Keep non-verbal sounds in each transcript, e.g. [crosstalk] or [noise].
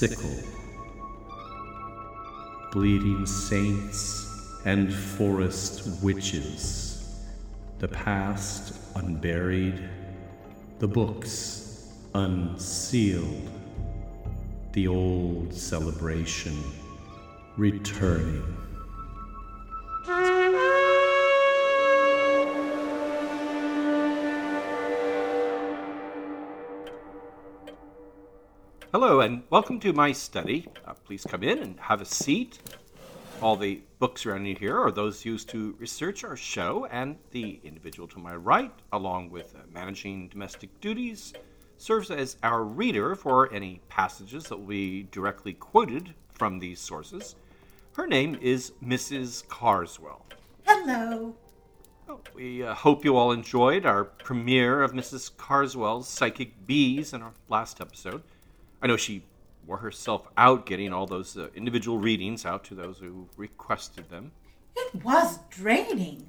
sickle. Bleeding saints and forest witches, the past unburied, the books unsealed, the old celebration returning. Welcome to my study. Uh, please come in and have a seat. All the books around you here are those used to research our show, and the individual to my right, along with uh, managing domestic duties, serves as our reader for any passages that will be directly quoted from these sources. Her name is Mrs. Carswell. Hello. Well, we uh, hope you all enjoyed our premiere of Mrs. Carswell's Psychic Bees in our last episode. I know she wore herself out getting all those uh, individual readings out to those who requested them. It was draining,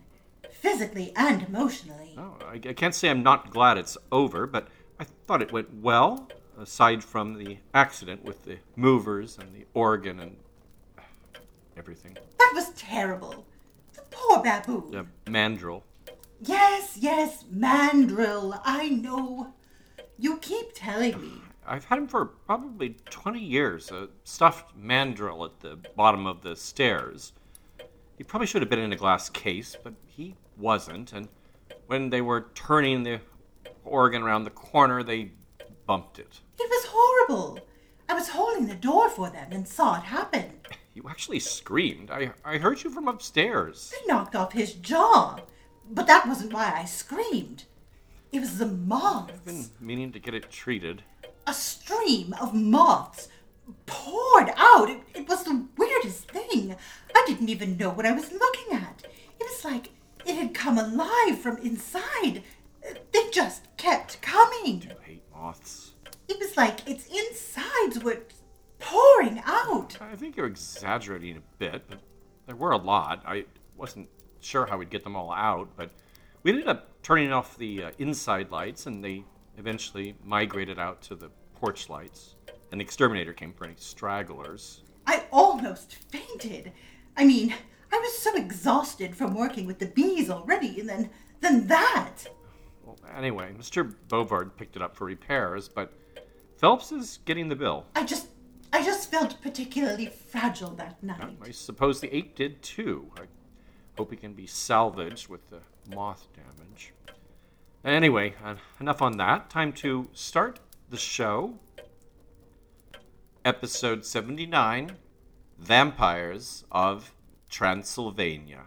physically and emotionally. Oh, I, I can't say I'm not glad it's over, but I thought it went well, aside from the accident with the movers and the organ and everything. That was terrible. The poor baboon. The mandrill. Yes, yes, mandrill. I know. You keep telling me. I've had him for probably 20 years, a stuffed mandrill at the bottom of the stairs. He probably should have been in a glass case, but he wasn't, and when they were turning the organ around the corner, they bumped it. It was horrible. I was holding the door for them and saw it happen. You actually screamed. I, I heard you from upstairs. They knocked off his jaw. But that wasn't why I screamed. It was the moths. I've been meaning to get it treated. A stream of moths poured out. It, it was the weirdest thing. I didn't even know what I was looking at. It was like it had come alive from inside. They just kept coming. I hate moths. It was like its insides were pouring out. I think you're exaggerating a bit, but there were a lot. I wasn't sure how we'd get them all out, but we ended up turning off the uh, inside lights, and they eventually migrated out to the porch lights. An exterminator came for any stragglers. I almost fainted. I mean, I was so exhausted from working with the bees already, and then then that. Well, anyway, Mr. Bovard picked it up for repairs, but Phelps is getting the bill. I just I just felt particularly fragile that night. I suppose the ape did too. I hope he can be salvaged with the moth damage. Anyway, uh, enough on that. Time to start the show. Episode 79 Vampires of Transylvania.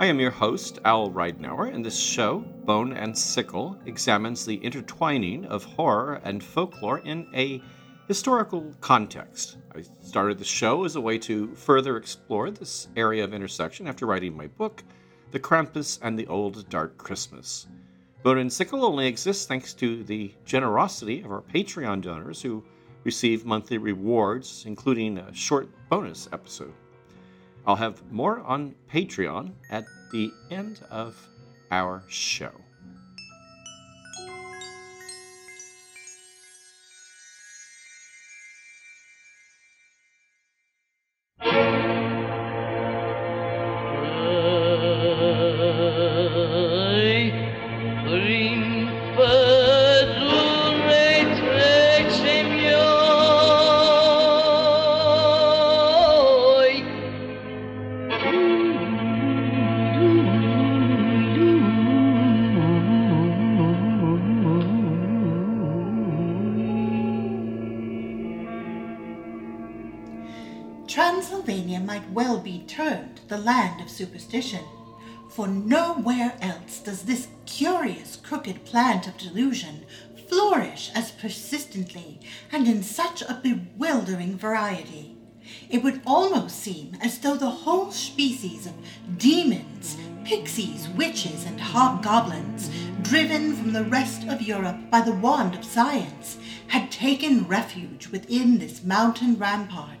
I am your host, Al Ridenour, and this show, Bone and Sickle, examines the intertwining of horror and folklore in a historical context. I started the show as a way to further explore this area of intersection after writing my book, The Krampus and the Old Dark Christmas. Bone and Sickle only exists thanks to the generosity of our Patreon donors who receive monthly rewards, including a short bonus episode. I'll have more on Patreon at the end of our show. Transylvania might well be termed the land of superstition, for nowhere else does this curious crooked plant of delusion flourish as persistently and in such a bewildering variety. It would almost seem as though the whole species of demons, pixies, witches, and hobgoblins, driven from the rest of Europe by the wand of science, had taken refuge within this mountain rampart.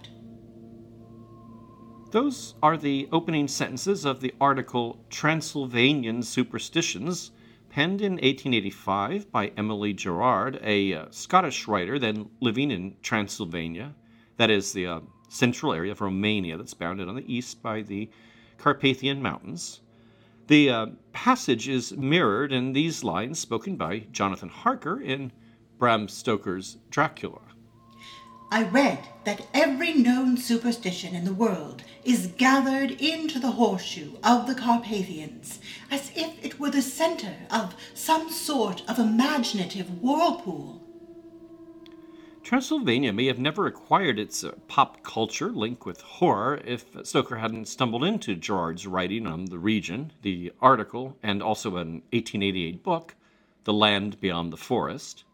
Those are the opening sentences of the article Transylvanian Superstitions, penned in 1885 by Emily Gerard, a uh, Scottish writer then living in Transylvania, that is, the uh, central area of Romania that's bounded on the east by the Carpathian Mountains. The uh, passage is mirrored in these lines spoken by Jonathan Harker in Bram Stoker's Dracula. I read that every known superstition in the world is gathered into the horseshoe of the Carpathians, as if it were the center of some sort of imaginative whirlpool. Transylvania may have never acquired its uh, pop culture link with horror if Stoker hadn't stumbled into Gerard's writing on the region, the article, and also an 1888 book, The Land Beyond the Forest.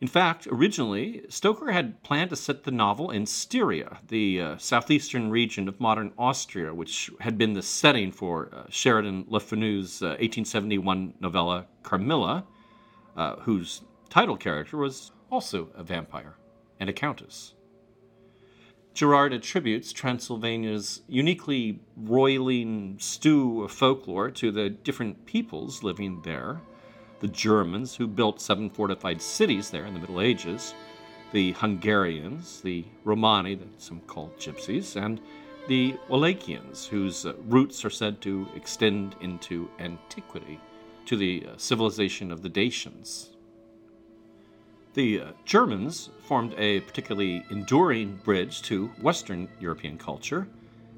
In fact, originally, Stoker had planned to set the novel in Styria, the uh, southeastern region of modern Austria, which had been the setting for uh, Sheridan Le Fanu's uh, 1871 novella Carmilla, uh, whose title character was also a vampire and a countess. Gerard attributes Transylvania's uniquely roiling stew of folklore to the different peoples living there the Germans, who built seven fortified cities there in the Middle Ages, the Hungarians, the Romani, that some call gypsies, and the Wallachians, whose uh, roots are said to extend into antiquity to the uh, civilization of the Dacians. The uh, Germans formed a particularly enduring bridge to Western European culture,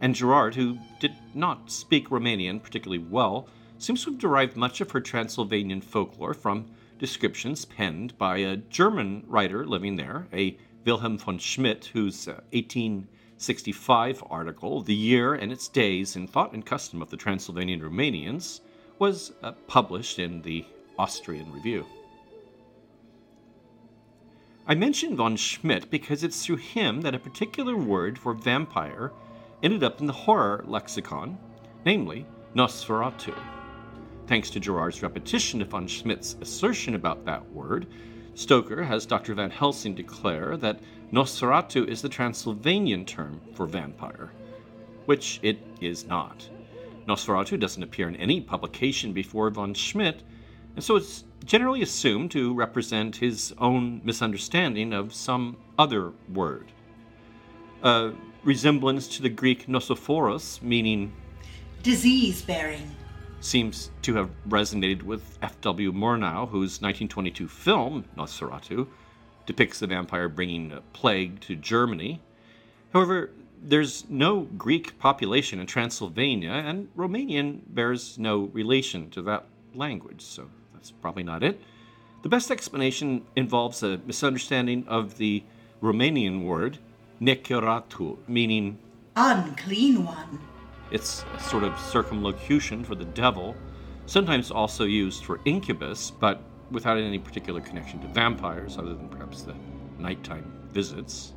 and Gerard, who did not speak Romanian particularly well, seems to have derived much of her Transylvanian folklore from descriptions penned by a German writer living there, a Wilhelm von Schmidt, whose uh, 1865 article, The Year and Its Days in Thought and Custom of the Transylvanian Romanians, was uh, published in the Austrian Review. I mention von Schmidt because it's through him that a particular word for vampire ended up in the horror lexicon, namely Nosferatu. Thanks to Gerard's repetition of von Schmidt's assertion about that word, Stoker has Dr. Van Helsing declare that Nosferatu is the Transylvanian term for vampire, which it is not. Nosferatu doesn't appear in any publication before von Schmidt, and so it's generally assumed to represent his own misunderstanding of some other word. A resemblance to the Greek nosophoros, meaning disease bearing, seems to have resonated with F.W. Murnau, whose 1922 film, Nosferatu, depicts the vampire bringing a plague to Germany. However, there's no Greek population in Transylvania, and Romanian bears no relation to that language, so that's probably not it. The best explanation involves a misunderstanding of the Romanian word necuratu, meaning unclean one. It's sort of circumlocution for the devil, sometimes also used for incubus, but without any particular connection to vampires other than perhaps the nighttime visits.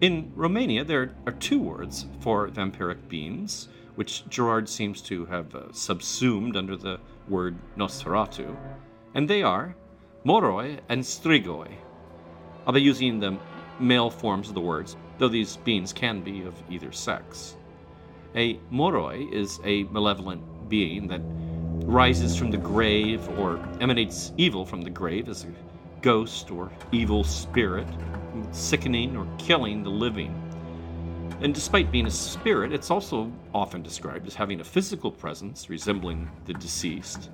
In Romania, there are two words for vampiric beings, which Gerard seems to have uh, subsumed under the word Nosferatu, and they are moroi and strigoi. I'll be using the male forms of the words, though these beings can be of either sex. A moroi is a malevolent being that rises from the grave or emanates evil from the grave as a ghost or evil spirit, sickening or killing the living. And despite being a spirit, it's also often described as having a physical presence resembling the deceased.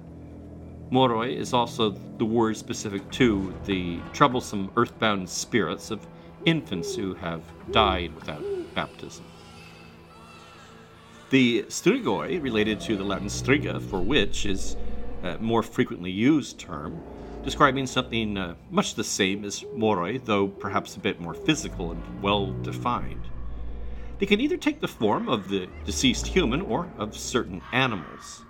Moroi is also the word specific to the troublesome earthbound spirits of infants who have died without baptism. The strigoi, related to the Latin striga, for which is a more frequently used term, describing something uh, much the same as moroi, though perhaps a bit more physical and well defined. They can either take the form of the deceased human or of certain animals.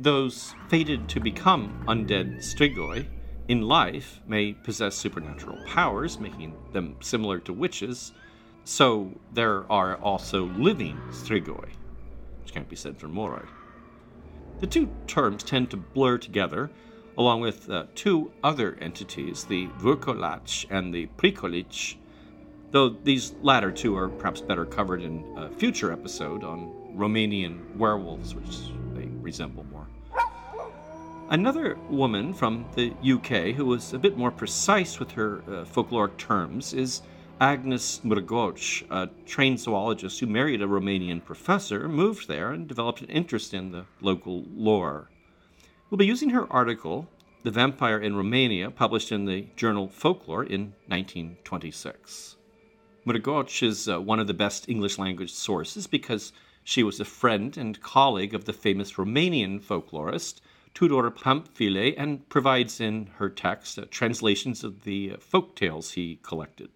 Those fated to become undead strigoi in life may possess supernatural powers, making them similar to witches, so there are also living strigoi, which can't be said for moroi. The two terms tend to blur together, along with uh, two other entities, the Vurkolach and the Prikolic, though these latter two are perhaps better covered in a future episode on Romanian werewolves, which they resemble more. Another woman from the UK who was a bit more precise with her uh, folkloric terms is Agnes Murgoci, a trained zoologist who married a Romanian professor, moved there, and developed an interest in the local lore. We'll be using her article, The Vampire in Romania, published in the journal Folklore in 1926. Murgoci is uh, one of the best English language sources because she was a friend and colleague of the famous Romanian folklorist Tudor Pamfile and provides in her text uh, translations of the uh, folk tales he collected.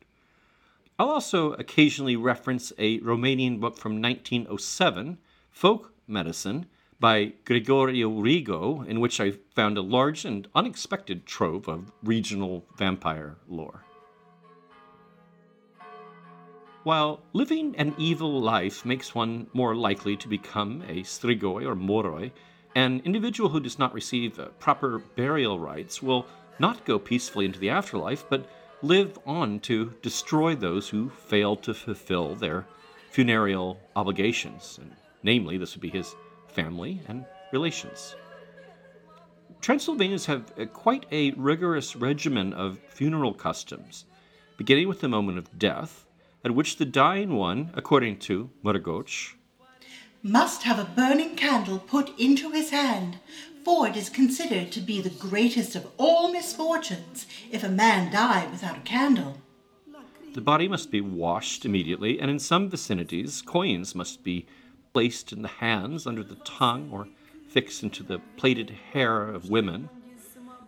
I'll also occasionally reference a Romanian book from 1907, Folk Medicine, by Gregorio Rigo, in which I found a large and unexpected trove of regional vampire lore. While living an evil life makes one more likely to become a strigoi or moroi, an individual who does not receive uh, proper burial rites will not go peacefully into the afterlife, but live on to destroy those who fail to fulfill their funereal obligations. And namely, this would be his family and relations. Transylvanians have quite a rigorous regimen of funeral customs, beginning with the moment of death, at which the dying one, according to Murgoci, must have a burning candle put into his hand, for it is considered to be the greatest of all misfortunes if a man die without a candle. The body must be washed immediately, and in some vicinities, coins must be placed in the hands, under the tongue, or fixed into the plaited hair of women.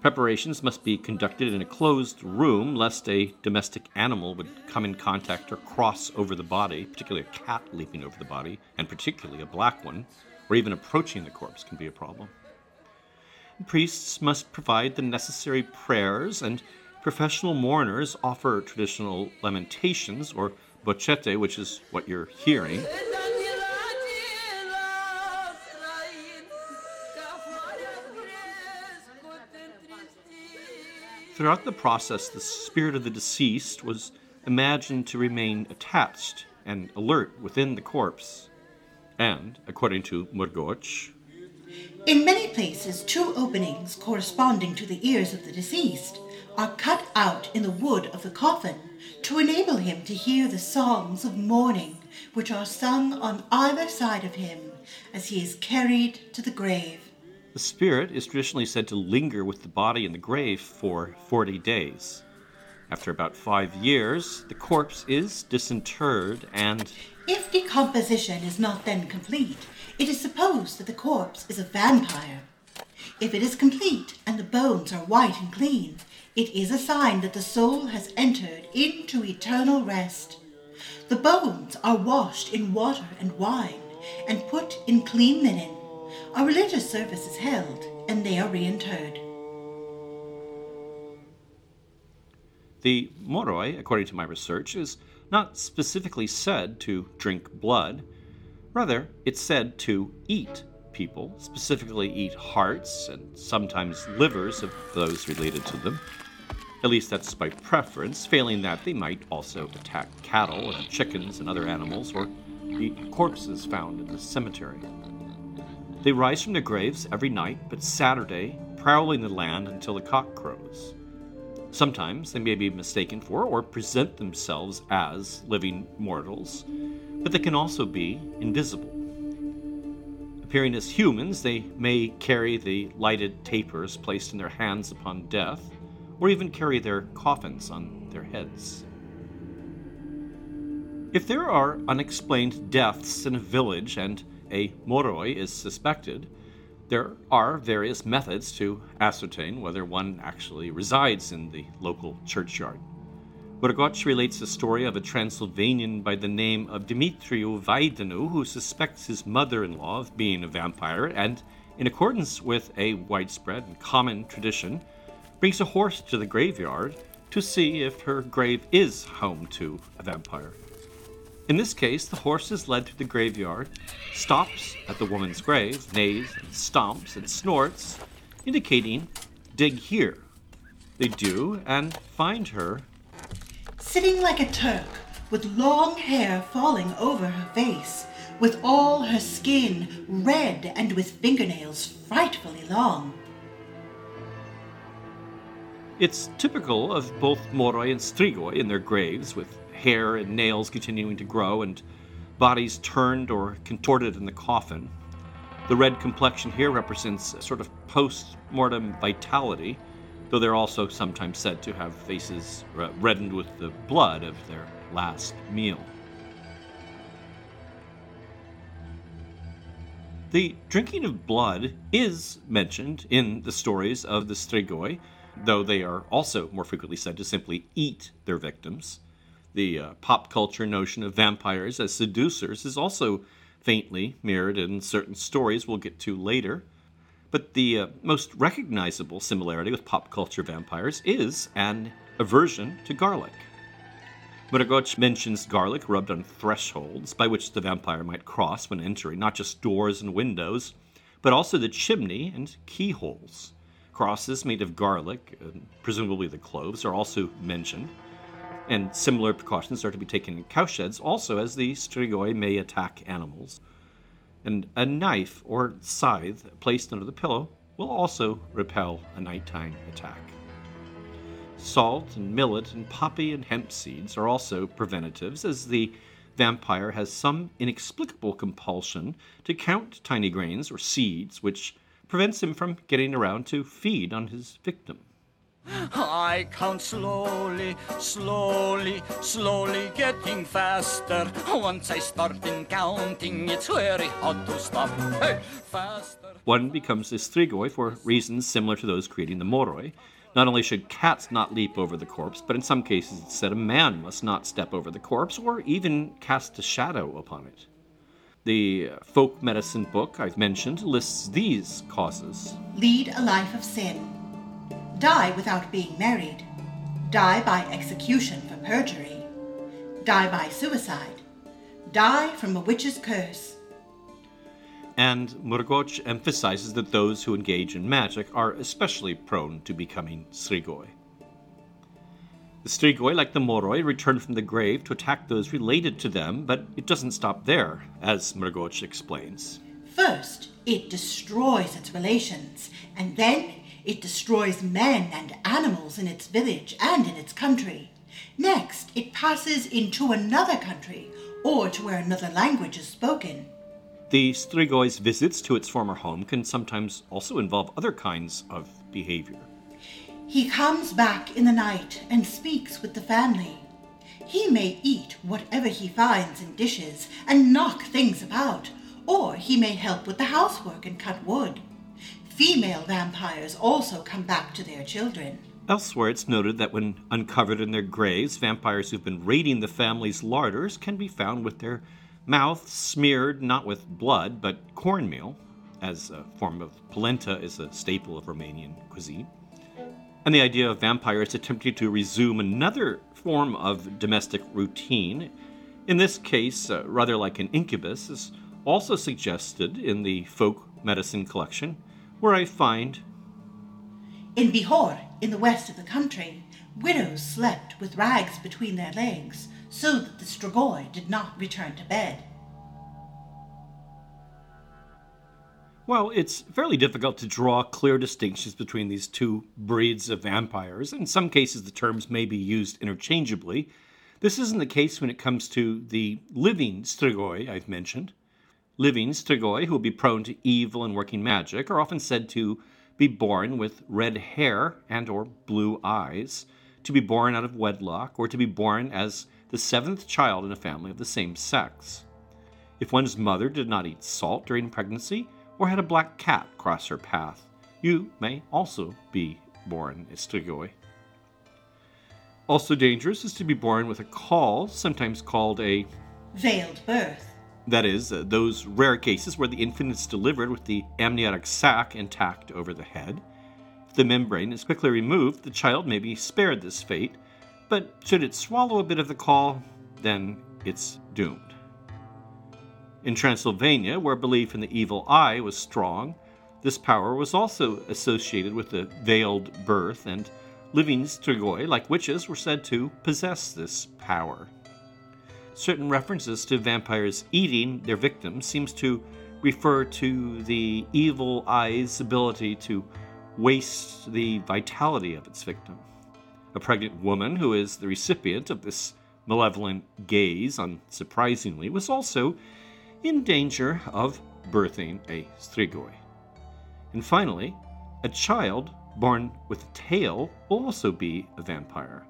Preparations must be conducted in a closed room, lest a domestic animal would come in contact or cross over the body, particularly a cat leaping over the body, and particularly a black one, or even approaching the corpse can be a problem. Priests must provide the necessary prayers, and professional mourners offer traditional lamentations, or bocete, which is what you're hearing. Throughout the process, the spirit of the deceased was imagined to remain attached and alert within the corpse. And, according to Murgoci, in many places, two openings corresponding to the ears of the deceased are cut out in the wood of the coffin to enable him to hear the songs of mourning which are sung on either side of him as he is carried to the grave. The spirit is traditionally said to linger with the body in the grave for 40 days. After about five years, the corpse is disinterred and. If decomposition is not then complete, it is supposed that the corpse is a vampire. If it is complete and the bones are white and clean, it is a sign that the soul has entered into eternal rest. The bones are washed in water and wine and put in clean linen a religious service is held, and they are reinterred. The moroi, according to my research, is not specifically said to drink blood. Rather, it's said to eat people, specifically eat hearts and sometimes livers of those related to them. At least that's by preference. Failing that, they might also attack cattle and chickens and other animals or eat corpses found in the cemetery. They rise from their graves every night, but Saturday, prowling the land until the cock crows. Sometimes they may be mistaken for or present themselves as living mortals, but they can also be invisible. Appearing as humans, they may carry the lighted tapers placed in their hands upon death, or even carry their coffins on their heads. If there are unexplained deaths in a village and a moroi is suspected, there are various methods to ascertain whether one actually resides in the local churchyard. Murgoci relates the story of a Transylvanian by the name of Dimitriu Vaidanu who suspects his mother in law of being a vampire and, in accordance with a widespread and common tradition, brings a horse to the graveyard to see if her grave is home to a vampire. In this case, the horse is led through the graveyard, stops at the woman's grave, neighs and stomps and snorts, indicating, dig here. They do, and find her sitting like a Turk, with long hair falling over her face, with all her skin red and with fingernails frightfully long. It's typical of both Moroi and Strigoi in their graves, with hair and nails continuing to grow and bodies turned or contorted in the coffin. The red complexion here represents a sort of post mortem vitality, though they're also sometimes said to have faces uh, reddened with the blood of their last meal. The drinking of blood is mentioned in the stories of the Strigoi, though they are also more frequently said to simply eat their victims. The uh, pop culture notion of vampires as seducers is also faintly mirrored in certain stories we'll get to later. But the uh, most recognizable similarity with pop culture vampires is an aversion to garlic. Murgoci mentions garlic rubbed on thresholds by which the vampire might cross when entering not just doors and windows, but also the chimney and keyholes. Crosses made of garlic, presumably the cloves, are also mentioned, and similar precautions are to be taken in cowsheds also as the strigoi may attack animals. And a knife or scythe placed under the pillow will also repel a nighttime attack. Salt and millet and poppy and hemp seeds are also preventatives, as the vampire has some inexplicable compulsion to count tiny grains or seeds, which prevents him from getting around to feed on his victim. I count slowly, slowly, slowly getting faster. Once I start in counting, it's very hard to stop. Hey, faster. One becomes a strigoi for reasons similar to those creating the moroi. Not only should cats not leap over the corpse, but in some cases it said a man must not step over the corpse or even cast a shadow upon it. The folk medicine book I've mentioned lists these causes. Lead a life of sin. Die without being married. Die by execution for perjury. Die by suicide. Die from a witch's curse. And Murgoci emphasizes that those who engage in magic are especially prone to becoming strigoi. The Strigoi, like the Moroi, return from the grave to attack those related to them, but it doesn't stop there, as Murgoci explains. First, it destroys its relations, and then it destroys men and animals in its village and in its country. Next, it passes into another country or to where another language is spoken. The Strigoi's visits to its former home can sometimes also involve other kinds of behavior. He comes back in the night and speaks with the family. He may eat whatever he finds in dishes and knock things about, or he may help with the housework and cut wood. Female vampires also come back to their children. Elsewhere, it's noted that when uncovered in their graves, vampires who've been raiding the family's larders can be found with their mouths smeared not with blood but cornmeal, as a form of polenta is a staple of Romanian cuisine. And the idea of vampires attempting to resume another form of domestic routine, in this case, uh, rather like an incubus, is also suggested in the folk medicine collection, where I find In Bihor, in the west of the country, widows slept with rags between their legs so that the strigoi did not return to bed. Well, it's fairly difficult to draw clear distinctions between these two breeds of vampires. In some cases, the terms may be used interchangeably. This isn't the case when it comes to the living strigoi I've mentioned. Living strigoi, who will be prone to evil and working magic, are often said to be born with red hair and or blue eyes, to be born out of wedlock, or to be born as the seventh child in a family of the same sex. If one's mother did not eat salt during pregnancy, or had a black cat cross her path, you may also be born a strigoi. Also dangerous is to be born with a caul, sometimes called a Veiled birth. That is, uh, those rare cases where the infant is delivered with the amniotic sac intact over the head. If the membrane is quickly removed, the child may be spared this fate, but should it swallow a bit of the caul, then it's doomed. In Transylvania, where belief in the evil eye was strong, this power was also associated with the veiled birth, and living strigoi, like witches, were said to possess this power. Certain references to vampires eating their victims seems to refer to the evil eye's ability to waste the vitality of its victim. A pregnant woman who is the recipient of this malevolent gaze, unsurprisingly, was also in danger of birthing a strigoi. And finally, a child born with a tail will also be a vampire.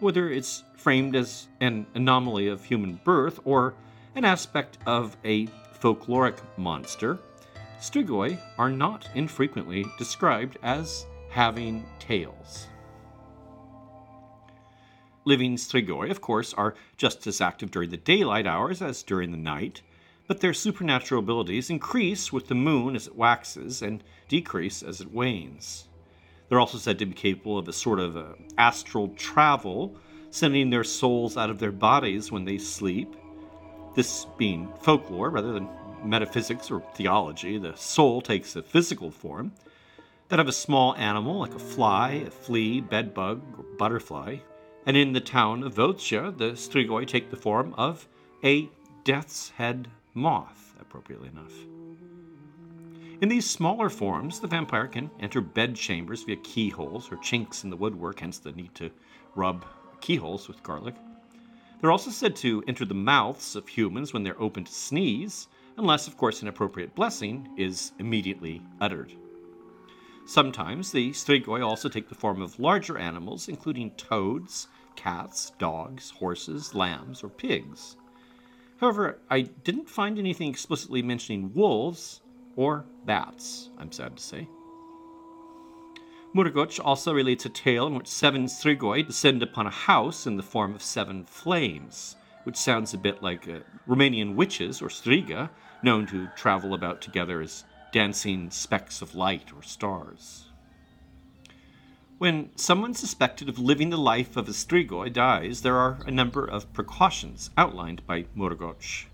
Whether it's framed as an anomaly of human birth or an aspect of a folkloric monster, strigoi are not infrequently described as having tails. Living strigoi, of course, are just as active during the daylight hours as during the night, but their supernatural abilities increase with the moon as it waxes and decrease as it wanes. They're also said to be capable of a sort of uh, astral travel, sending their souls out of their bodies when they sleep. This being folklore rather than metaphysics or theology, the soul takes a physical form. That of a small animal like a fly, a flea, bedbug, or butterfly. And in the town of Vocia, the strigoi take the form of a death's head moth, appropriately enough. In these smaller forms, the vampire can enter bed chambers via keyholes or chinks in the woodwork, hence the need to rub keyholes with garlic. They're also said to enter the mouths of humans when they're open to sneeze, unless, of course, an appropriate blessing is immediately uttered. Sometimes the strigoi also take the form of larger animals, including toads, cats, dogs, horses, lambs, or pigs. However, I didn't find anything explicitly mentioning wolves or bats, I'm sad to say. Murgoci also relates a tale in which seven strigoi descend upon a house in the form of seven flames, which sounds a bit like uh, Romanian witches or striga, known to travel about together as dancing specks of light or stars. When someone suspected of living the life of a strigoi dies, there are a number of precautions outlined by Murgoci.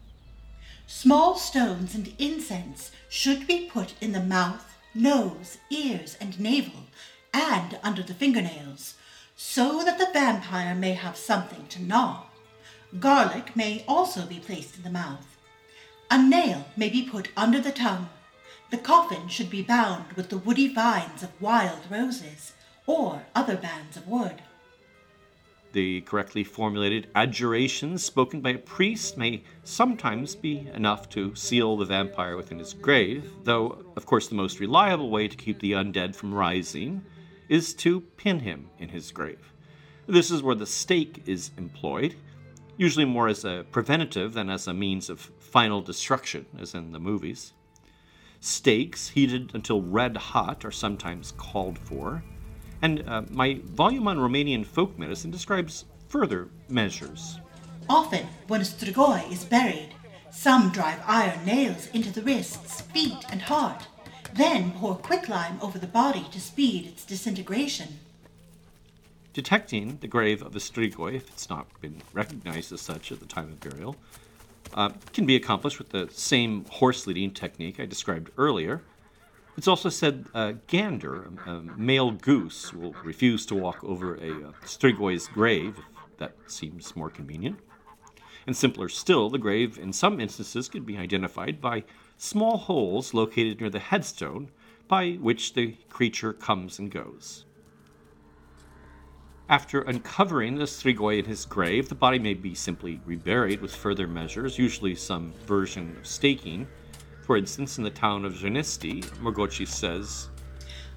Small stones and incense should be put in the mouth, nose, ears, and navel, and under the fingernails, so that the vampire may have something to gnaw. Garlic may also be placed in the mouth. A nail may be put under the tongue. The coffin should be bound with the woody vines of wild roses or other bands of wood. The correctly formulated adjurations spoken by a priest may sometimes be enough to seal the vampire within his grave, though, of course, the most reliable way to keep the undead from rising is to pin him in his grave. This is where the stake is employed, usually more as a preventative than as a means of final destruction, as in the movies. Stakes, heated until red hot, are sometimes called for. And uh, my volume on Romanian folk medicine describes further measures. Often, when a strigoi is buried, some drive iron nails into the wrists, feet, and heart, then pour quicklime over the body to speed its disintegration. Detecting the grave of a strigoi, if it's not been recognized as such at the time of burial, uh, can be accomplished with the same horse leading technique I described earlier. It's also said uh, gander, a male goose, will refuse to walk over a uh, strigoi's grave if that seems more convenient. And simpler still, the grave in some instances could be identified by small holes located near the headstone by which the creature comes and goes. After uncovering the strigoi in his grave, the body may be simply reburied with further measures, usually some version of staking, for instance, in the town of Zernisti, Murgoci says,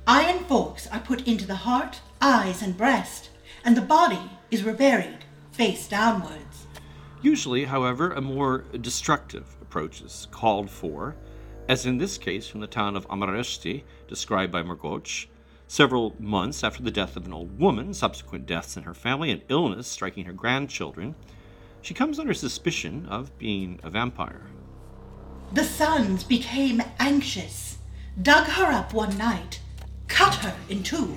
Iron forks are put into the heart, eyes, and breast, and the body is reburied, face downwards. Usually, however, a more destructive approach is called for, as in this case from the town of Amaresti, described by Murgoci, several months after the death of an old woman, subsequent deaths in her family, and illness striking her grandchildren, she comes under suspicion of being a vampire. The sons became anxious, dug her up one night, cut her in two,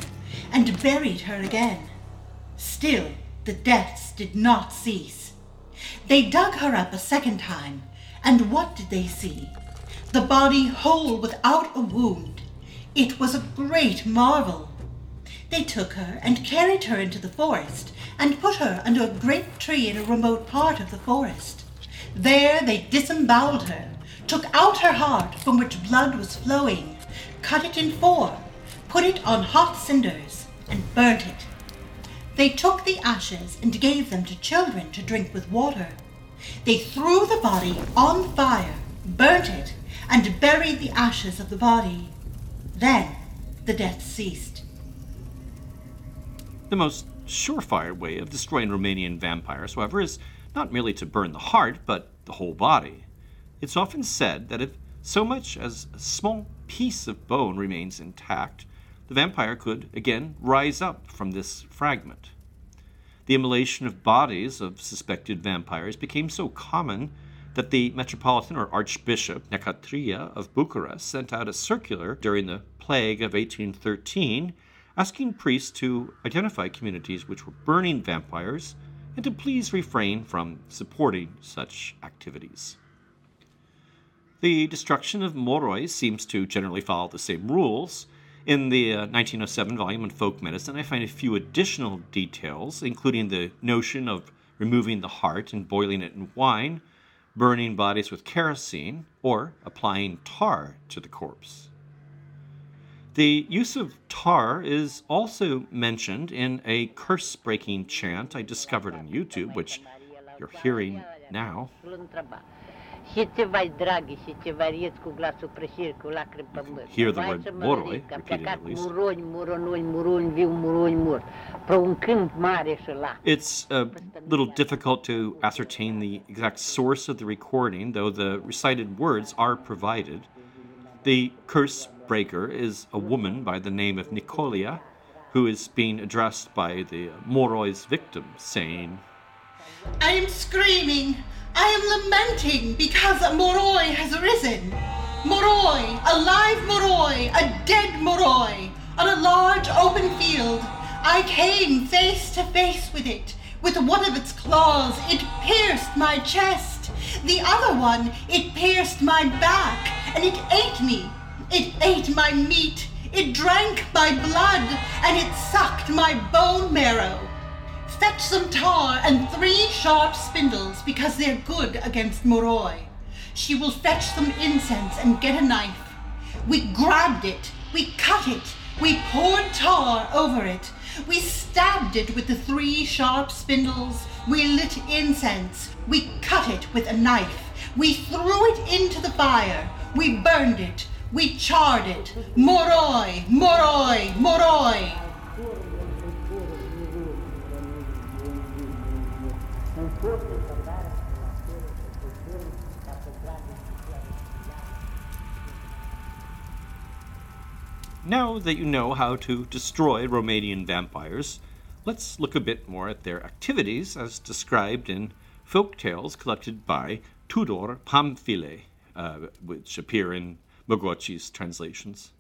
and buried her again. Still, the deaths did not cease. They dug her up a second time, and what did they see? The body whole without a wound. It was a great marvel. They took her and carried her into the forest and put her under a great tree in a remote part of the forest. There they disemboweled her, took out her heart from which blood was flowing, cut it in four, put it on hot cinders, and burnt it. They took the ashes and gave them to children to drink with water. They threw the body on fire, burnt it, and buried the ashes of the body. Then the death ceased. The most surefire way of destroying Romanian vampires, however, is not merely to burn the heart, but the whole body. It's often said that if so much as a small piece of bone remains intact, the vampire could again rise up from this fragment. The immolation of bodies of suspected vampires became so common that the Metropolitan or Archbishop Necatria of Bucharest sent out a circular during the plague of 1813 asking priests to identify communities which were burning vampires and to please refrain from supporting such activities. The destruction of Moroi seems to generally follow the same rules. In the uh, 1907 volume on folk medicine, I find a few additional details, including the notion of removing the heart and boiling it in wine, burning bodies with kerosene, or applying tar to the corpse. The use of tar is also mentioned in a curse breaking chant I discovered on YouTube, which you're hearing now. Și ceva draghi și ceva rieți cu glasul prășiri, cu lacrimi pe măr. Hear the Vai word să mă moroi, repeated at least. Muroni, muronoi, muroni, viu, muroni, mur. Pe un câmp mare și la. It's uh, a little difficult to ascertain the exact source of the recording, though the recited words are provided. The curse breaker is a woman by the name of Nicolia, who is being addressed by the Moroi's victim, saying, I am screaming. I am lamenting because Moroi has risen. Moroi, a live Moroi, a dead Moroi, on a large open field. I came face to face with it. With one of its claws, it pierced my chest. The other one, it pierced my back, and it ate me. It ate my meat. It drank my blood, and it sucked my bone marrow. Fetch some tar and three sharp spindles because they're good against Moroi. She will fetch some incense and get a knife. We grabbed it, we cut it, we poured tar over it, we stabbed it with the three sharp spindles, we lit incense, we cut it with a knife, we threw it into the fire, we burned it, we charred it. Moroi, Moroi, Moroi. Now that you know how to destroy Romanian vampires, let's look a bit more at their activities as described in folk tales collected by Tudor Pamfile, uh, which appear in Murgoci's translations.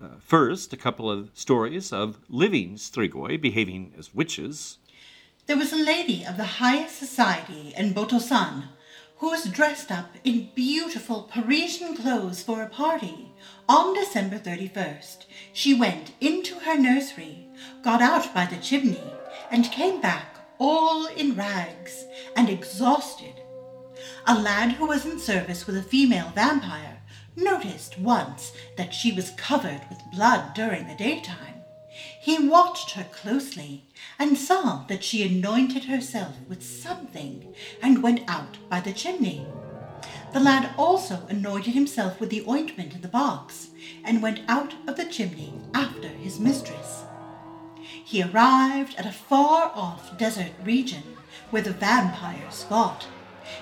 Uh, first, a couple of stories of living strigoi behaving as witches. There was a lady of the highest society in Botosan who was dressed up in beautiful Parisian clothes for a party. On December 31st, she went into her nursery, got out by the chimney, and came back all in rags and exhausted. A lad who was in service with a female vampire noticed once that she was covered with blood during the daytime. He watched her closely and saw that she anointed herself with something and went out by the chimney. The lad also anointed himself with the ointment in the box and went out of the chimney after his mistress. He arrived at a far off desert region where the vampires fought.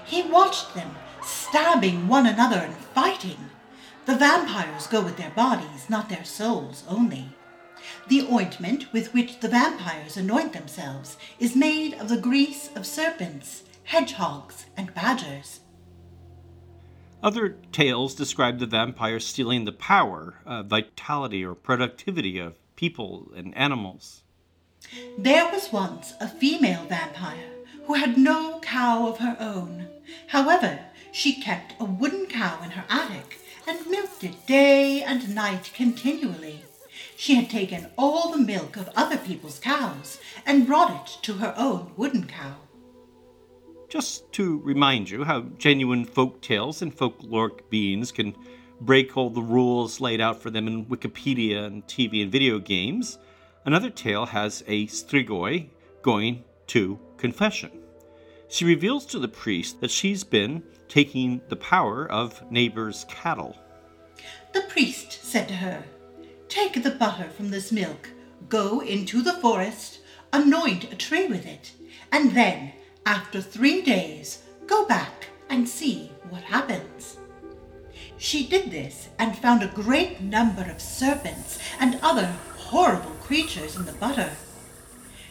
He watched them stabbing one another and fighting. The vampires go with their bodies, not their souls only. The ointment with which the vampires anoint themselves is made of the grease of serpents, hedgehogs, and badgers. Other tales describe the vampire stealing the power, uh, vitality, or productivity of people and animals. There was once a female vampire who had no cow of her own. However, she kept a wooden cow in her attic and milked it day and night continually. She had taken all the milk of other people's cows and brought it to her own wooden cow. Just to remind you how genuine folk tales and folkloric beings can break all the rules laid out for them in Wikipedia and TV and video games, another tale has a Strigoi going to confession. She reveals to the priest that she's been taking the power of neighbors' cattle. The priest said to her, Take the butter from this milk, go into the forest, anoint a tree with it, and then, after three days, go back and see what happens. She did this and found a great number of serpents and other horrible creatures in the butter.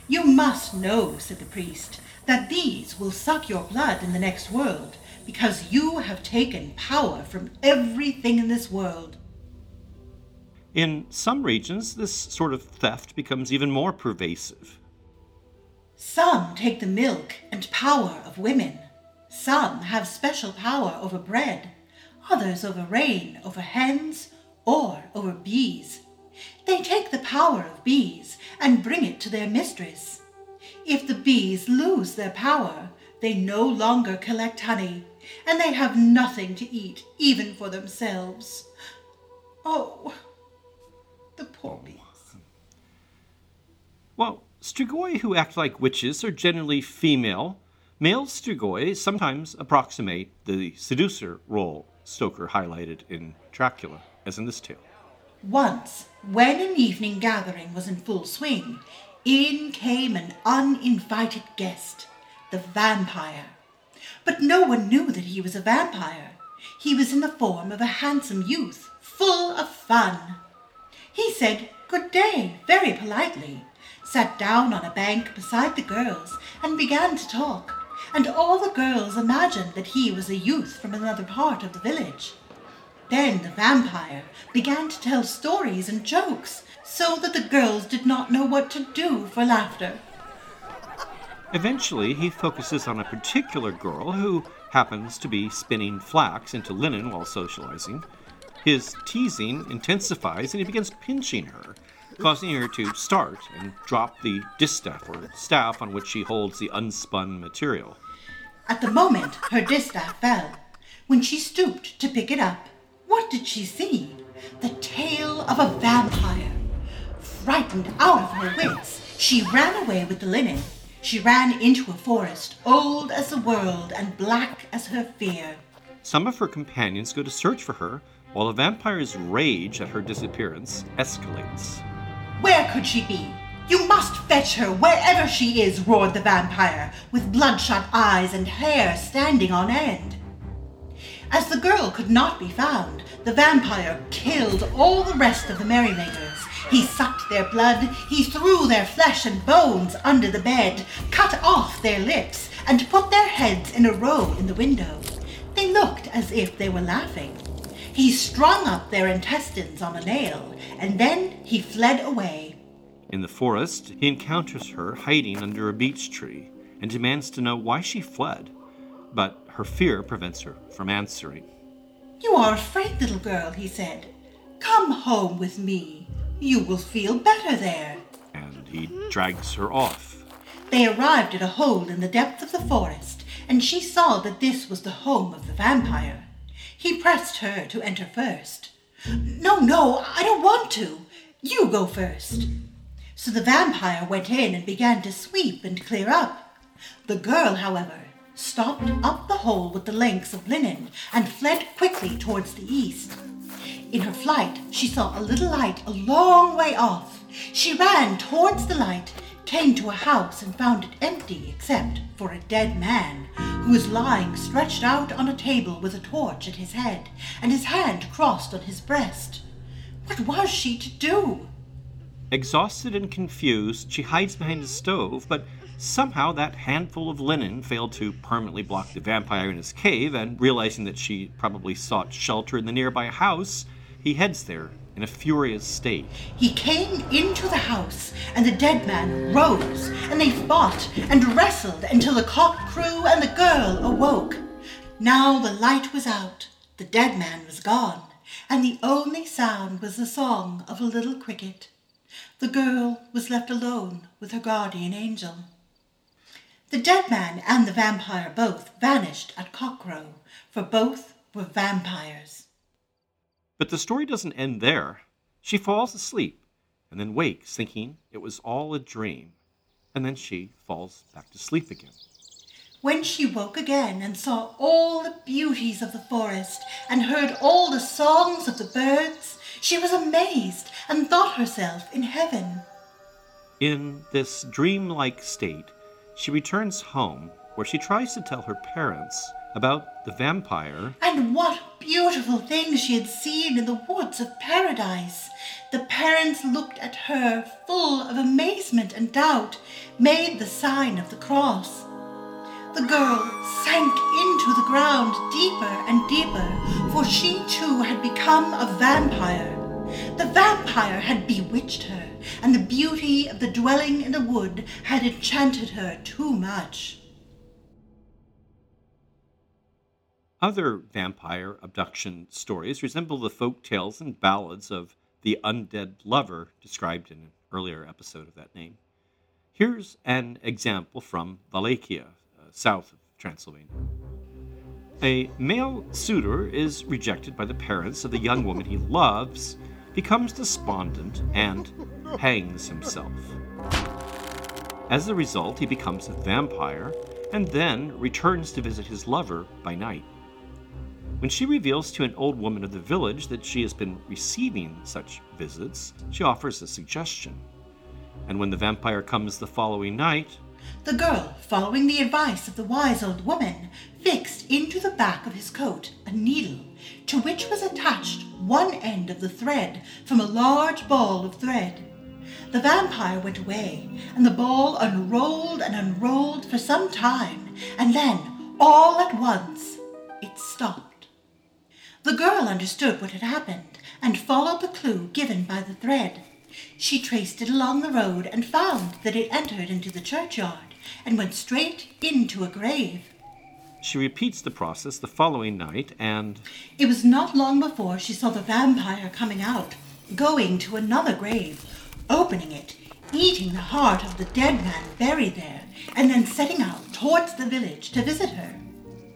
You must know, said the priest, that these will suck your blood in the next world, because you have taken power from everything in this world. In some regions, this sort of theft becomes even more pervasive. Some take the milk and power of women. Some have special power over bread, others over rain, over hens, or over bees. They take the power of bees and bring it to their mistress. If the bees lose their power, they no longer collect honey, and they have nothing to eat, even for themselves. Oh, the poor bees. Well, strigoi who act like witches are generally female. Male strigoi sometimes approximate the seducer role Stoker highlighted in Dracula, as in this tale. Once, when an evening gathering was in full swing, in came an uninvited guest, the vampire. But no one knew that he was a vampire. He was in the form of a handsome youth, full of fun. He said good day very politely, sat down on a bank beside the girls, and began to talk. And all the girls imagined that he was a youth from another part of the village. Then the vampire began to tell stories and jokes, so that the girls did not know what to do for laughter. Eventually, he focuses on a particular girl who happens to be spinning flax into linen while socializing. His teasing intensifies and he begins pinching her, causing her to start and drop the distaff or staff on which she holds the unspun material. At the moment her distaff fell, when she stooped to pick it up, what did she see? The tail of a vampire. Frightened out of her wits, she ran away with the linen. She ran into a forest, old as the world and black as her fear. Some of her companions go to search for her, while the vampire's rage at her disappearance escalates. Where could she be? You must fetch her wherever she is, roared the vampire, with bloodshot eyes and hair standing on end. As the girl could not be found, the vampire killed all the rest of the merrymakers. He sucked their blood, he threw their flesh and bones under the bed, cut off their lips, and put their heads in a row in the window. They looked as if they were laughing. He strung up their intestines on a nail, and then he fled away. In the forest, he encounters her hiding under a beech tree and demands to know why she fled, but her fear prevents her from answering. You are afraid, little girl, he said. Come home with me. You will feel better there. And he drags her off. They arrived at a hole in the depth of the forest, and she saw that this was the home of the vampire. He pressed her to enter first. No, no, I don't want to. You go first. So the vampire went in and began to sweep and clear up. The girl, however, stopped up the hole with the lengths of linen and fled quickly towards the east. In her flight, she saw a little light a long way off. She ran towards the light, came to a house, and found it empty except for a dead man who was lying stretched out on a table with a torch at his head and his hand crossed on his breast. What was she to do? Exhausted and confused, she hides behind a stove, but somehow that handful of linen failed to permanently block the vampire in his cave, and realizing that she probably sought shelter in the nearby house, he heads there in a furious state. He came into the house, and the dead man rose, and they fought and wrestled until the cock crew and the girl awoke. Now the light was out, the dead man was gone, and the only sound was the song of a little cricket. The girl was left alone with her guardian angel. The dead man and the vampire both vanished at cockcrow, for both were vampires. But the story doesn't end there. She falls asleep and then wakes thinking it was all a dream, and then she falls back to sleep again. When she woke again and saw all the beauties of the forest and heard all the songs of the birds, she was amazed and thought herself in heaven. In this dreamlike state, she returns home where she tries to tell her parents about the vampire. And what beautiful things she had seen in the woods of paradise. The parents looked at her full of amazement and doubt, made the sign of the cross. The girl sank into the ground deeper and deeper, for she too had become a vampire. The vampire had bewitched her, and the beauty of the dwelling in the wood had enchanted her too much. Other vampire abduction stories resemble the folk tales and ballads of the undead lover described in an earlier episode of that name. Here's an example from Wallachia, uh, south of Transylvania. A male suitor is rejected by the parents of the young woman he loves, becomes despondent, and [laughs] hangs himself. As a result, he becomes a vampire and then returns to visit his lover by night. When she reveals to an old woman of the village that she has been receiving such visits, she offers a suggestion. And when the vampire comes the following night, The girl, following the advice of the wise old woman, fixed into the back of his coat a needle, to which was attached one end of the thread from a large ball of thread. The vampire went away, and the ball unrolled and unrolled for some time, and then, all at once, it stopped. The girl understood what had happened, and followed the clue given by the thread. She traced it along the road and found that it entered into the churchyard and went straight into a grave. she repeats the process the following night and It was not long before she saw the vampire coming out, going to another grave, opening it, eating the heart of the dead man buried there, and then setting out towards the village to visit her.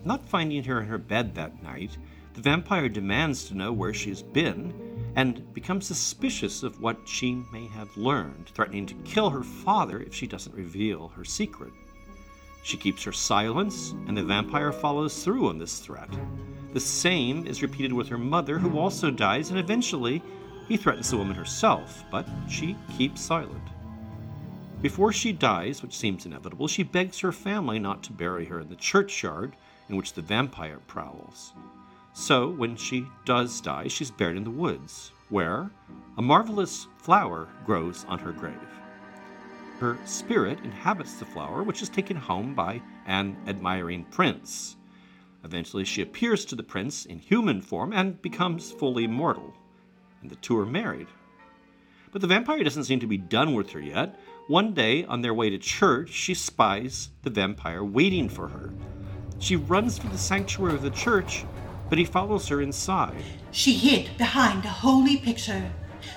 Not finding her in her bed that night, the vampire demands to know where she has been and becomes suspicious of what she may have learned, threatening to kill her father if she doesn't reveal her secret. She keeps her silence, and the vampire follows through on this threat. The same is repeated with her mother, who also dies, and eventually he threatens the woman herself, but she keeps silent. Before she dies, which seems inevitable, she begs her family not to bury her in the churchyard in which the vampire prowls. So, when she does die, she's buried in the woods, where a marvelous flower grows on her grave. Her spirit inhabits the flower, which is taken home by an admiring prince. Eventually, she appears to the prince in human form and becomes fully mortal, and the two are married. But the vampire doesn't seem to be done with her yet. One day, on their way to church, she spies the vampire waiting for her. She runs for the sanctuary of the church, but he follows her inside. She hid behind a holy picture.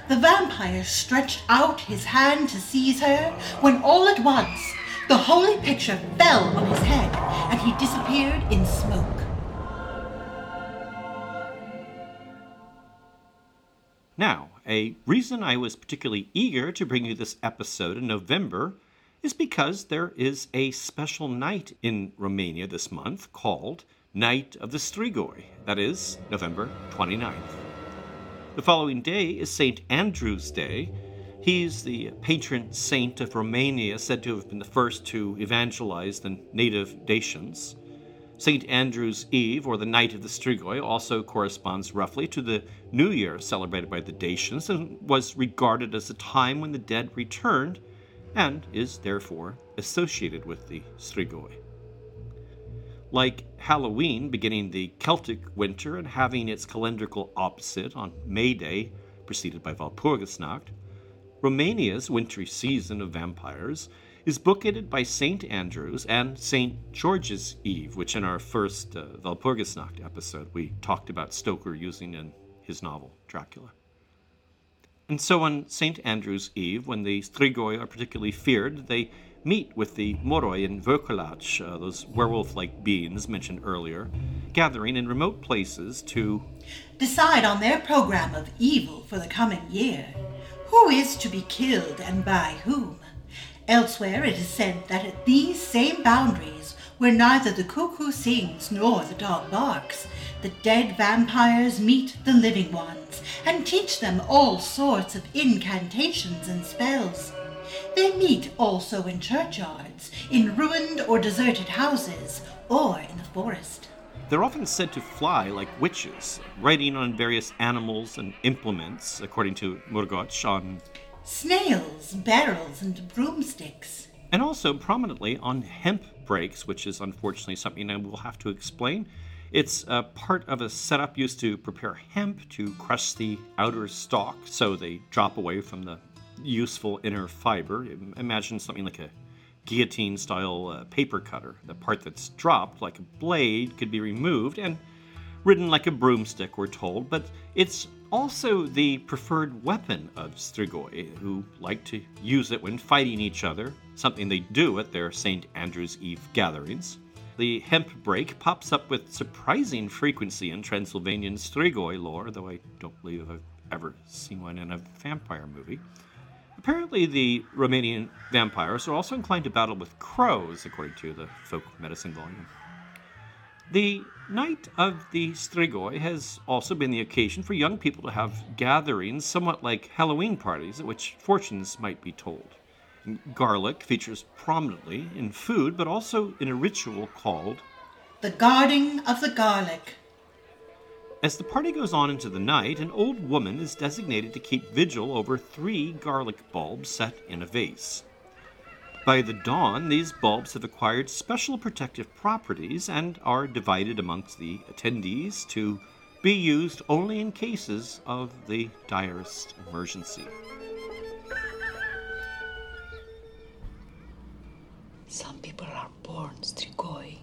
The vampire stretched out his hand to seize her, when all at once the holy picture fell on his head and he disappeared in smoke. Now, a reason I was particularly eager to bring you this episode in November is because there is a special night in Romania this month called Night of the Strigoi, that is, November 29th. The following day is St. Andrew's Day. He's the patron saint of Romania, said to have been the first to evangelize the native Dacians. St. Andrew's Eve, or the Night of the Strigoi, also corresponds roughly to the New Year celebrated by the Dacians and was regarded as a time when the dead returned and is therefore associated with the Strigoi. Like Halloween beginning the Celtic winter and having its calendrical opposite on May Day, preceded by Walpurgisnacht, Romania's wintry season of vampires is bookended by St. Andrew's and St. George's Eve, which in our first uh, Walpurgisnacht episode we talked about Stoker using in his novel Dracula. And so on St. Andrew's Eve, when the Strigoi are particularly feared, they meet with the Moroi and Vokalach, uh, those werewolf like beings mentioned earlier, gathering in remote places to decide on their program of evil for the coming year. Who is to be killed and by whom? Elsewhere it is said that at these same boundaries, where neither the cuckoo sings nor the dog barks, the dead vampires meet the living ones and teach them all sorts of incantations and spells. They meet also in churchyards, in ruined or deserted houses, or in the forest. They're often said to fly like witches, riding on various animals and implements, according to Murgoci, on snails, barrels, and broomsticks. And also prominently on hemp brakes, which is unfortunately something I will have to explain. It's a part of a setup used to prepare hemp to crush the outer stalk so they drop away from the useful inner fiber. Imagine something like a guillotine style uh, paper cutter. The part that's dropped, like a blade, could be removed and ridden like a broomstick, we're told, but it's also the preferred weapon of Strigoi, who like to use it when fighting each other, something they do at their St. Andrew's Eve gatherings. The hemp brake pops up with surprising frequency in Transylvanian Strigoi lore, though I don't believe I've ever seen one in a vampire movie. Apparently, the Romanian vampires are also inclined to battle with crows, according to the folk medicine volume. The Night of the Strigoi has also been the occasion for young people to have gatherings somewhat like Halloween parties at which fortunes might be told. Garlic features prominently in food, but also in a ritual called the Guarding of the Garlic. As the party goes on into the night, an old woman is designated to keep vigil over three garlic bulbs set in a vase. By the dawn, these bulbs have acquired special protective properties and are divided amongst the attendees to be used only in cases of the direst emergency. Some people are born strigoi,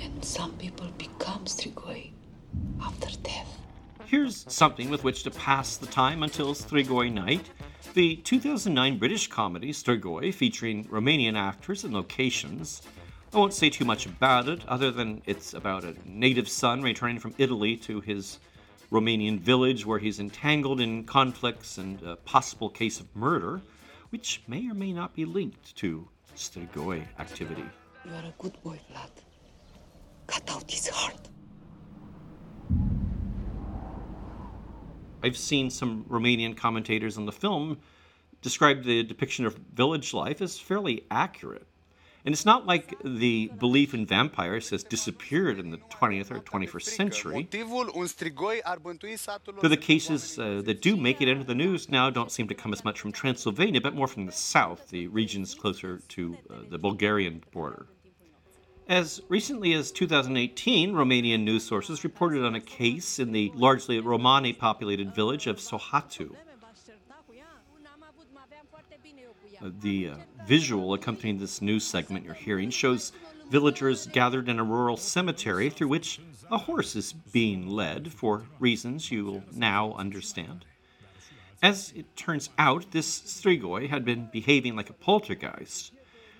and some people become strigoi after death. Here's something with which to pass the time until Strigoi night the 2009 British comedy Strigoi, featuring Romanian actors and locations. I won't say too much about it, other than it's about a native son returning from Italy to his Romanian village where he's entangled in conflicts and a possible case of murder, which may or may not be linked to Strigoi activity. You are a good boy, Vlad. Cut out his heart. I've seen some Romanian commentators on the film describe the depiction of village life as fairly accurate. And it's not like the belief in vampires has disappeared in the 20th or 21st century. Though the cases uh, that do make it into the news now don't seem to come as much from Transylvania, but more from the south, the regions closer to uh, the Bulgarian border. As recently as 2018, Romanian news sources reported on a case in the largely Romani populated village of Sohatu. The uh, visual accompanying this news segment you're hearing shows villagers gathered in a rural cemetery through which a horse is being led for reasons you will now understand. As it turns out, this Strigoi had been behaving like a poltergeist.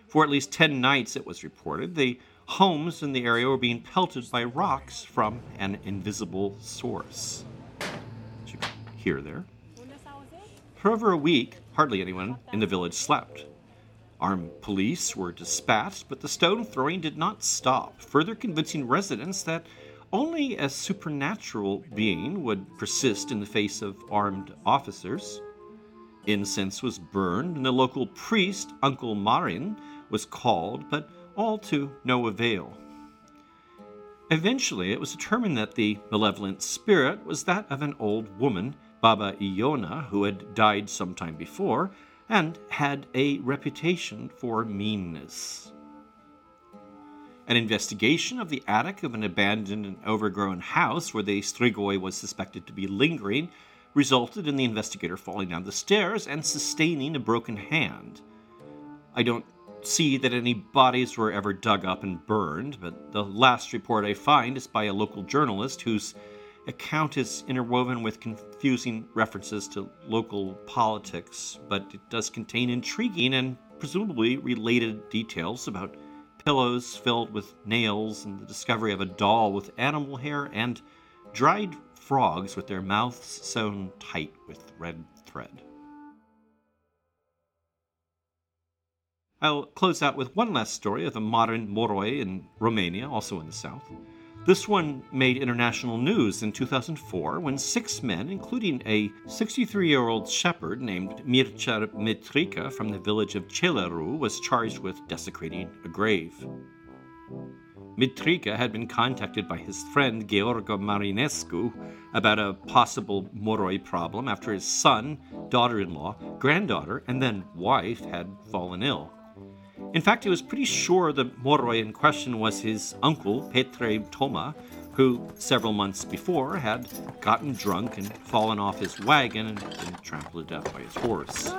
For at least 10 nights, it was reported, the homes in the area were being pelted by rocks from an invisible source. As you can hear there. For over a week, hardly anyone in the village slept. Armed police were dispatched, but the stone throwing did not stop, further convincing residents that only a supernatural being would persist in the face of armed officers. Incense was burned, and the local priest, Uncle Marin, was called, but all to no avail. Eventually, it was determined that the malevolent spirit was that of an old woman, Baba Iona, who had died some time before and had a reputation for meanness. An investigation of the attic of an abandoned and overgrown house where the Strigoi was suspected to be lingering resulted in the investigator falling down the stairs and sustaining a broken hand. I don't see that any bodies were ever dug up and burned, but the last report I find is by a local journalist whose account is interwoven with confusing references to local politics, but it does contain intriguing and presumably related details about pillows filled with nails and the discovery of a doll with animal hair and dried frogs with their mouths sewn tight with red thread. I'll close out with one last story of a modern Moroi in Romania, also in the south. This one made international news in 2004 when six men, including a 63 year old shepherd named Mircea Mitrica from the village of Celaru, was charged with desecrating a grave. Mitrica had been contacted by his friend Gheorghe Marinescu about a possible Moroi problem after his son, daughter in law, granddaughter, and then wife had fallen ill. In fact, he was pretty sure the Moroi in question was his uncle, Petre Toma, who several months before had gotten drunk and fallen off his wagon and been trampled to death by his horse.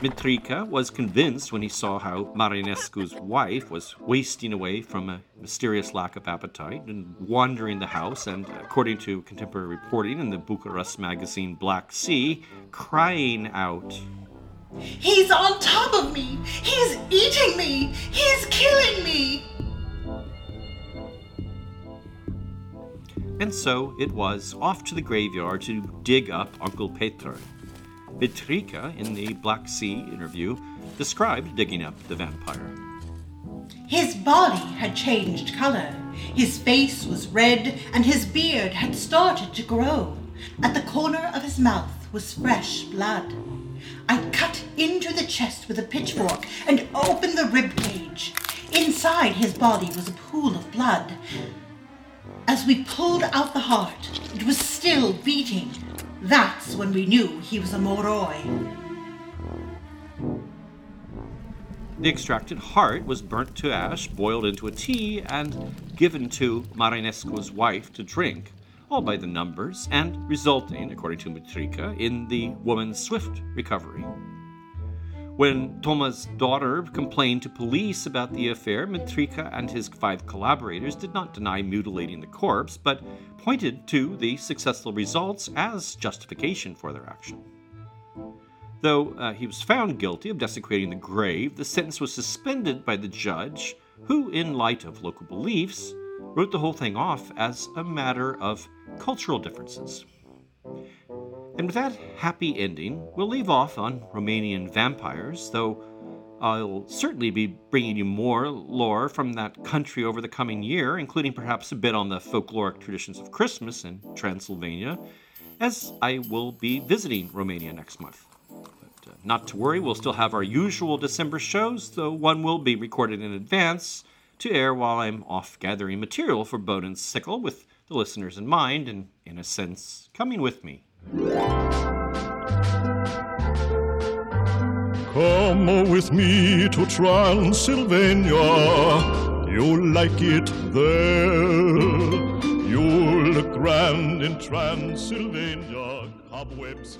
Mitrica was convinced when he saw how Marinescu's wife was wasting away from a mysterious lack of appetite and wandering the house, and according to contemporary reporting in the Bucharest magazine Black Sea, crying out, He's on top of me! He's eating me! He's killing me! And so it was off to the graveyard to dig up Uncle Petr. Mitrica, in the Black Sea interview, described digging up the vampire. His body had changed color. His face was red, and his beard had started to grow. At the corner of his mouth was fresh blood. I cut into the chest with a pitchfork and opened the rib cage. Inside his body was a pool of blood. As we pulled out the heart, it was still beating. That's when we knew he was a Moroi. The extracted heart was burnt to ash, boiled into a tea, and given to Marinescu's wife to drink, all by the numbers, and resulting, according to Mitrica, in the woman's swift recovery. When Toma's daughter complained to police about the affair, Mitrica and his five collaborators did not deny mutilating the corpse, but pointed to the successful results as justification for their action. Though uh, he was found guilty of desecrating the grave, the sentence was suspended by the judge, who, in light of local beliefs, wrote the whole thing off as a matter of cultural differences. And with that happy ending, we'll leave off on Romanian vampires, though I'll certainly be bringing you more lore from that country over the coming year, including perhaps a bit on the folkloric traditions of Christmas in Transylvania, as I will be visiting Romania next month. But uh, not to worry, we'll still have our usual December shows, though one will be recorded in advance to air while I'm off gathering material for Bone and Sickle with the listeners in mind and, in a sense, coming with me. Come with me to Transylvania. You'll like it there. You'll look grand in Transylvania. Cobwebs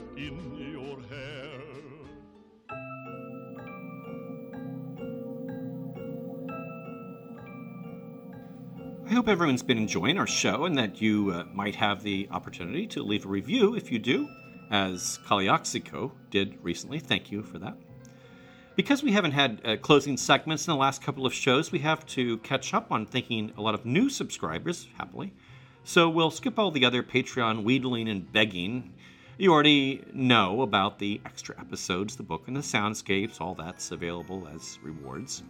I hope everyone's been enjoying our show and that you uh, might have the opportunity to leave a review if you do, as Kaliaxico did recently. Thank you for that. Because we haven't had uh, closing segments in the last couple of shows, we have to catch up on thanking a lot of new subscribers, happily. So we'll skip all the other Patreon wheedling and begging. You already know about the extra episodes, the book and the soundscapes, all that's available as rewards.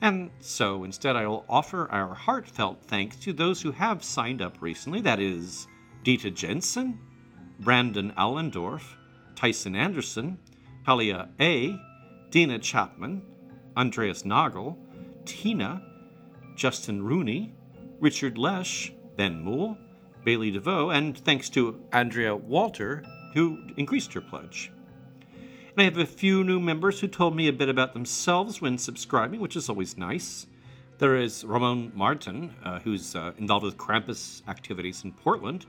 And so instead, I will offer our heartfelt thanks to those who have signed up recently that is, Dita Jensen, Brandon Allendorf, Tyson Anderson, Talia A., Dina Chapman, Andreas Nagel, Tina, Justin Rooney, Richard Lesh, Ben Moole, Bailey DeVoe, and thanks to Andrea Walter, who increased her pledge. And I have a few new members who told me a bit about themselves when subscribing, which is always nice. There is Ramon Martin, uh, who's uh, involved with Krampus activities in Portland.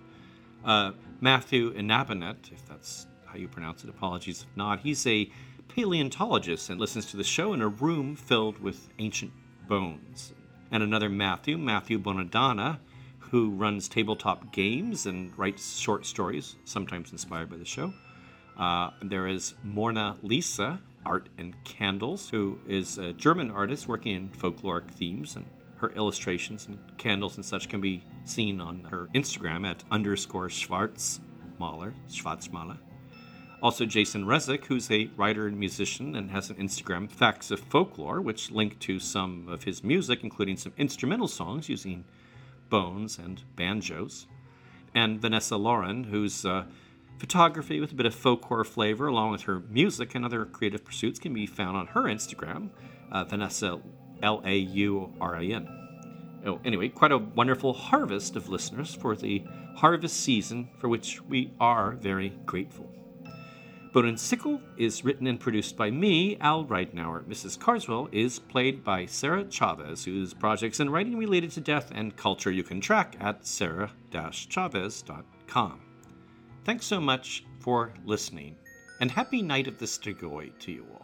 Uh, Matthew Inabanet, if that's how you pronounce it, apologies if not. He's a paleontologist and listens to the show in a room filled with ancient bones. And another Matthew, Matthew Bonadonna, who runs tabletop games and writes short stories, sometimes inspired by the show. Uh, there is Morna Lisa, Art and Candles, who is a German artist working in folkloric themes, and her illustrations and candles and such can be seen on her Instagram at underscore Schwarzmaler, Schwarzmaler. Also, Jason Rezick, who's a writer and musician and has an Instagram, Facts of Folklore, which link to some of his music, including some instrumental songs using bones and banjos. And Vanessa Lauren, who's uh, photography with a bit of folk horror flavor, along with her music and other creative pursuits, can be found on her Instagram, uh, Vanessa L A U R I N. Oh, anyway, quite a wonderful harvest of listeners for the harvest season, for which we are very grateful. Bone Sickle is written and produced by me, Al Ridenour. Mrs. Carswell is played by Sarah Chavez, whose projects and writing related to death and culture you can track at sarah-chavez.com. Thanks so much for listening, and happy night of the Strigoi to you all.